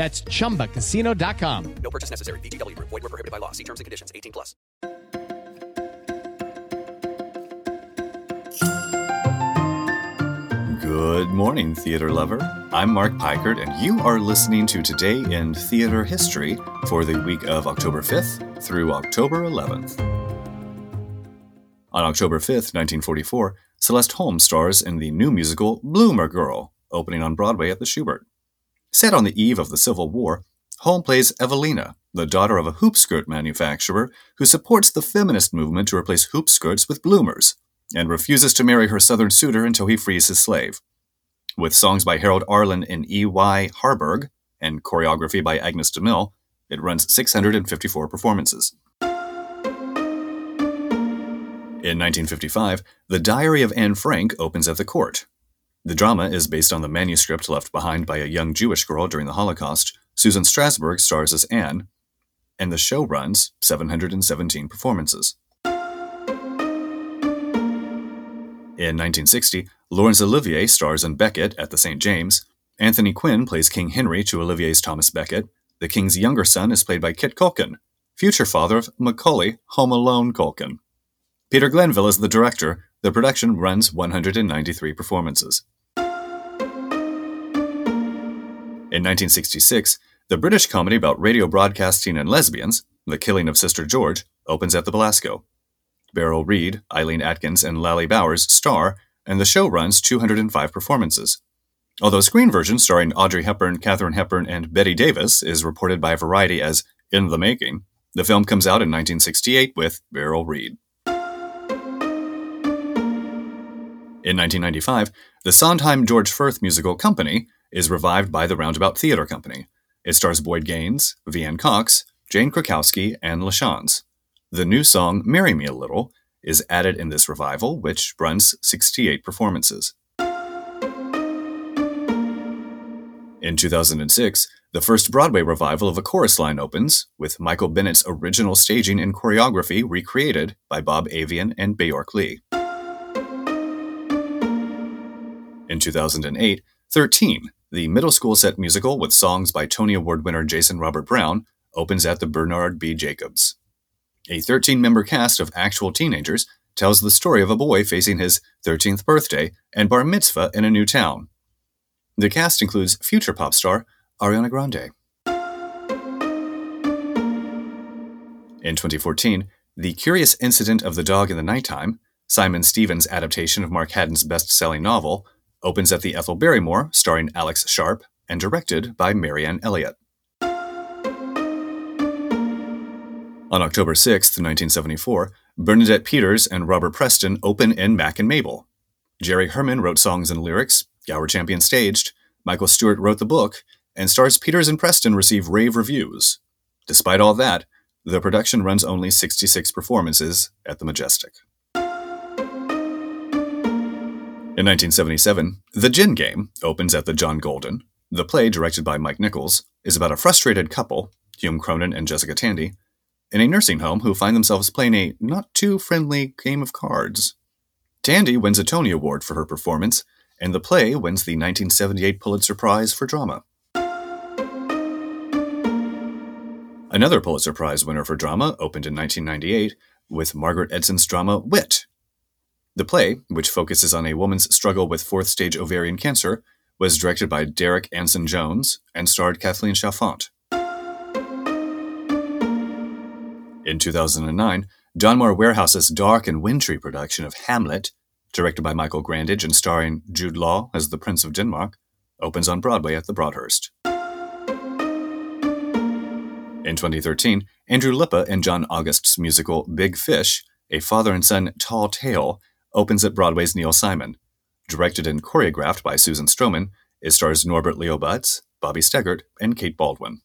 That's chumbacasino.com. No purchase necessary. VGW Group. Void were prohibited by law. See terms and conditions. 18 plus. Good morning, theater lover. I'm Mark Peikert, and you are listening to Today in Theater History for the week of October 5th through October 11th. On October 5th, 1944, Celeste Holm stars in the new musical Bloomer Girl, opening on Broadway at the Shubert. Set on the eve of the Civil War, Holm plays Evelina, the daughter of a hoop skirt manufacturer who supports the feminist movement to replace hoop skirts with bloomers, and refuses to marry her southern suitor until he frees his slave. With songs by Harold Arlen and E.Y. Harburg and choreography by Agnes DeMille, it runs 654 performances. In 1955, The Diary of Anne Frank opens at the Cort. The drama is based on the manuscript left behind by a young Jewish girl during the Holocaust. Susan Strasberg stars as Anne, and the show runs 717 performances. In 1960, Laurence Olivier stars in Becket at the St. James. Anthony Quinn plays King Henry to Olivier's Thomas Becket. The king's younger son is played by Kit Culkin, future father of Macaulay Home Alone Culkin. Peter Glenville is the director. The production runs 193 performances. In 1966, the British comedy about radio broadcasting and lesbians, The Killing of Sister George, opens at the Belasco. Beryl Reid, Eileen Atkins, and Lally Bowers star, and the show runs 205 performances. Although screen version starring Audrey Hepburn, Katharine Hepburn, and Bette Davis is reported by Variety as in the making, the film comes out in 1968 with Beryl Reid. In 1995, the Sondheim George Furth musical Company is revived by the Roundabout Theatre Company. It stars Boyd Gaines, Veanne Cox, Jane Krakowski, and LaChanze. The new song, Marry Me a Little, is added in this revival, which runs 68 performances. In 2006, the first Broadway revival of A Chorus Line opens, with Michael Bennett's original staging and choreography recreated by Bob Avian and Baayork Lee. In 2008, 13, the middle school set musical with songs by Tony Award winner Jason Robert Brown, opens at the Bernard B. Jacobs. A 13 member cast of actual teenagers tells the story of a boy facing his 13th birthday and bar mitzvah in a new town. The cast includes future pop star Ariana Grande. In 2014, The Curious Incident of the Dog in the Nighttime, Simon Stephens' adaptation of Mark Haddon's best selling novel, opens at the Ethel Barrymore, starring Alex Sharp, and directed by Marianne Elliott. On October 6, 1974, Bernadette Peters and Robert Preston open in Mack and Mabel. Jerry Herman wrote songs and lyrics, Gower Champion staged, Michael Stewart wrote the book, and stars Peters and Preston receive rave reviews. Despite all that, the production runs only 66 performances at the Majestic. In 1977, The Gin Game opens at the John Golden. The play, directed by Mike Nichols, is about a frustrated couple, Hume Cronyn and Jessica Tandy, in a nursing home who find themselves playing a not too friendly game of cards. Tandy wins a Tony Award for her performance, and the play wins the 1978 Pulitzer Prize for Drama. Another Pulitzer Prize winner for drama opened in 1998 with Margaret Edson's drama Wit. The play, which focuses on a woman's struggle with fourth stage ovarian cancer, was directed by Derek Anson Jones and starred Kathleen Chalfant. In 2009, Donmar Warehouse's dark and wintry production of Hamlet, directed by Michael Grandage and starring Jude Law as the Prince of Denmark, opens on Broadway at the Broadhurst. In 2013, Andrew Lippa and John August's musical Big Fish, a father and son tall tale, opens at Broadway's Neil Simon. Directed and choreographed by Susan Stroman, it stars Norbert Leo Butz, Bobby Steggert, and Kate Baldwin.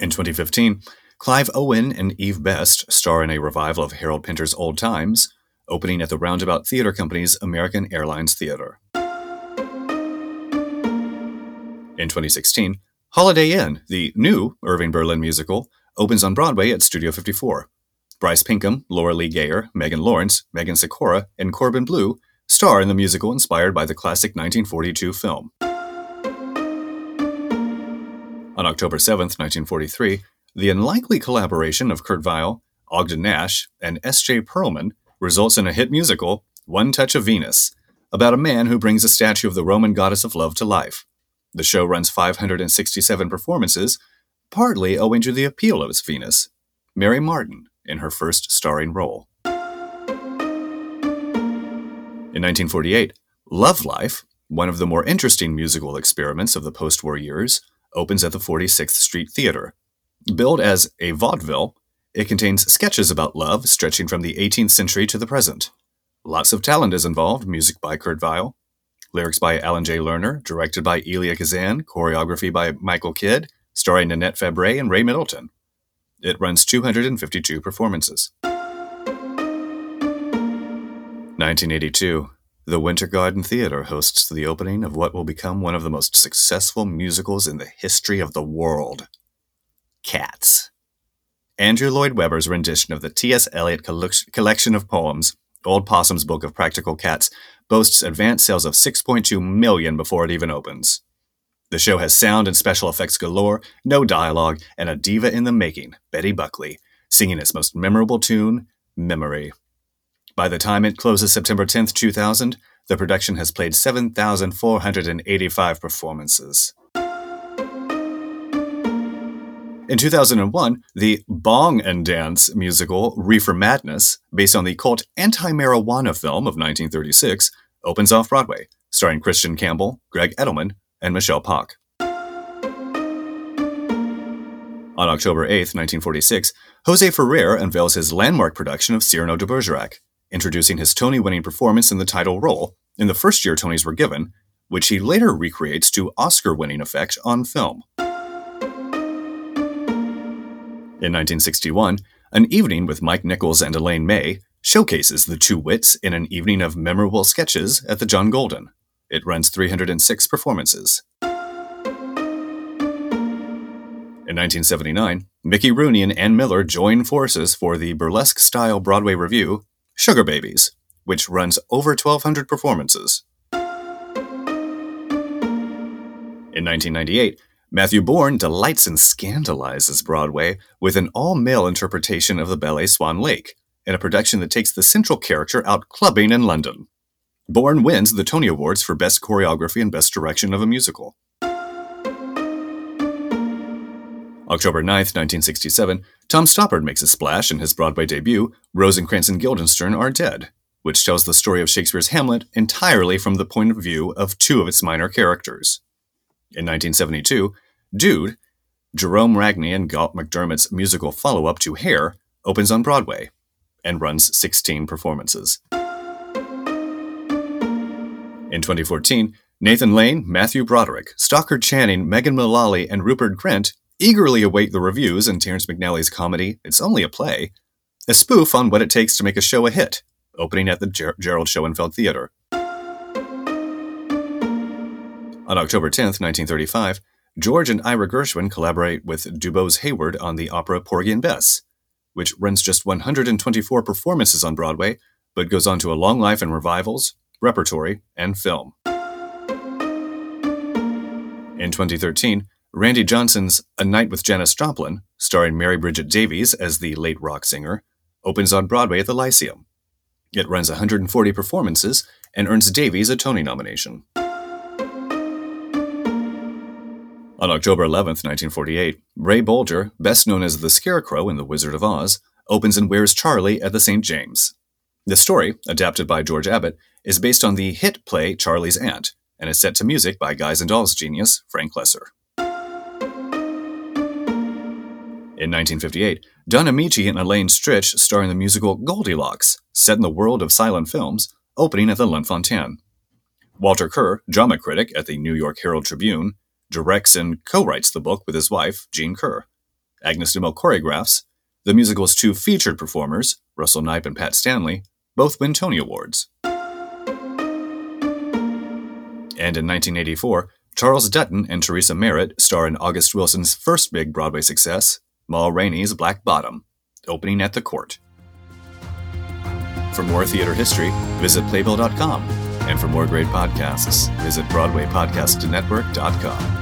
In 2015, Clive Owen and Eve Best star in a revival of Harold Pinter's Old Times, opening at the Roundabout Theater Company's American Airlines Theater. In 2016, Holiday Inn, the new Irving Berlin musical, opens on Broadway at Studio 54. Bryce Pinkham, Lora Lee Gayer, Megan Lawrence, Megan Sikora, and Corbin Bleu star in the musical inspired by the classic 1942 film. On October 7, 1943, the unlikely collaboration of Kurt Weill, Ogden Nash, and S.J. Perelman results in a hit musical, One Touch of Venus, about a man who brings a statue of the Roman goddess of love to life. The show runs 567 performances, partly owing to the appeal of its Venus, Mary Martin, in her first starring role. In 1948, Love Life, one of the more interesting musical experiments of the post war years, opens at the 46th Street Theater. Billed as a vaudeville, it contains sketches about love stretching from the 18th century to the present. Lots of talent is involved music by Kurt Weill, lyrics by Alan Jay Lerner, directed by Elia Kazan, choreography by Michael Kidd, starring Nanette Fabray and Ray Middleton. It runs 252 performances. 1982. The Winter Garden Theater hosts the opening of what will become one of the most successful musicals in the history of the world Cats. Andrew Lloyd Webber's rendition of the T.S. Eliot collection of poems, Old Possum's Book of Practical Cats, boasts advanced sales of 6.2 million before it even opens. The show has sound and special effects galore, no dialogue, and a diva in the making, Betty Buckley, singing its most memorable tune, Memory. By the time it closes September 10, 2000, the production has played 7,485 performances. In 2001, the Bong and Dance musical Reefer Madness, based on the cult anti marijuana film of 1936, opens off Broadway, starring Christian Campbell, Gregg Edelman, and Michele Pawk. On October 8, 1946, Jose Ferrer unveils his landmark production of Cyrano de Bergerac, introducing his Tony winning performance in the title role in the first year Tonys were given, which he later recreates to Oscar winning effect on film. In 1961, An Evening with Mike Nichols and Elaine May showcases the two wits in an evening of memorable sketches at the John Golden. It runs 306 performances. In 1979, Mickey Rooney and Ann Miller join forces for the burlesque style Broadway revue Sugar Babies, which runs over 1,200 performances. In 1998, Matthew Bourne delights and scandalizes Broadway with an all male interpretation of the ballet Swan Lake, in a production that takes the central character out clubbing in London. Bourne wins the Tony Awards for Best Choreography and Best Direction of a Musical. October 9, 1967, Tom Stoppard makes a splash in his Broadway debut, Rosencrantz and Guildenstern Are Dead, which tells the story of Shakespeare's Hamlet entirely from the point of view of two of its minor characters. In 1972, Dude, Gerome Ragni and Galt MacDermot's musical follow up to Hair, opens on Broadway and runs 16 performances. In 2014, Nathan Lane, Matthew Broderick, Stockard Channing, Megan Mullally, and Rupert Grint eagerly await the reviews in Terrence McNally's comedy It's Only a Play, a spoof on what it takes to make a show a hit, opening at the Ger- Gerald Schoenfeld Theater. On October 10, 1935, George and Ira Gershwin collaborate with Dubose Heyward on the opera Porgy and Bess, which runs just 124 performances on Broadway, but goes on to a long life in revivals, repertory, and film. In 2013, Randy Johnson's A Night with Janis Joplin, starring Mary Bridget Davies as the late rock singer, opens on Broadway at the Lyceum. It runs 140 performances and earns Davies a Tony nomination. On October 11, 1948, Ray Bolger, best known as the Scarecrow in The Wizard of Oz, opens and Where's Charley at the St. James. The story, adapted by George Abbott, is based on the hit play Charley's Aunt and is set to music by Guys and Dolls genius Frank Loesser. In 1958, Don Ameche and Elaine Stritch star in the musical Goldilocks, set in the world of silent films, opening at the Lunt-Fontanne. Walter Kerr, drama critic at the New York Herald Tribune, directs and co writes the book with his wife, Jean Kerr. Agnes DeMille choreographs. The musical's two featured performers, Russell Nype and Pat Stanley, both win Tony Awards. And in 1984, Charles Dutton and Theresa Merritt star in August Wilson's first big Broadway success, Ma Rainey's Black Bottom, opening at the Cort. For more theater history, visit Playbill.com. And for more great podcasts, visit BroadwayPodcastNetwork.com.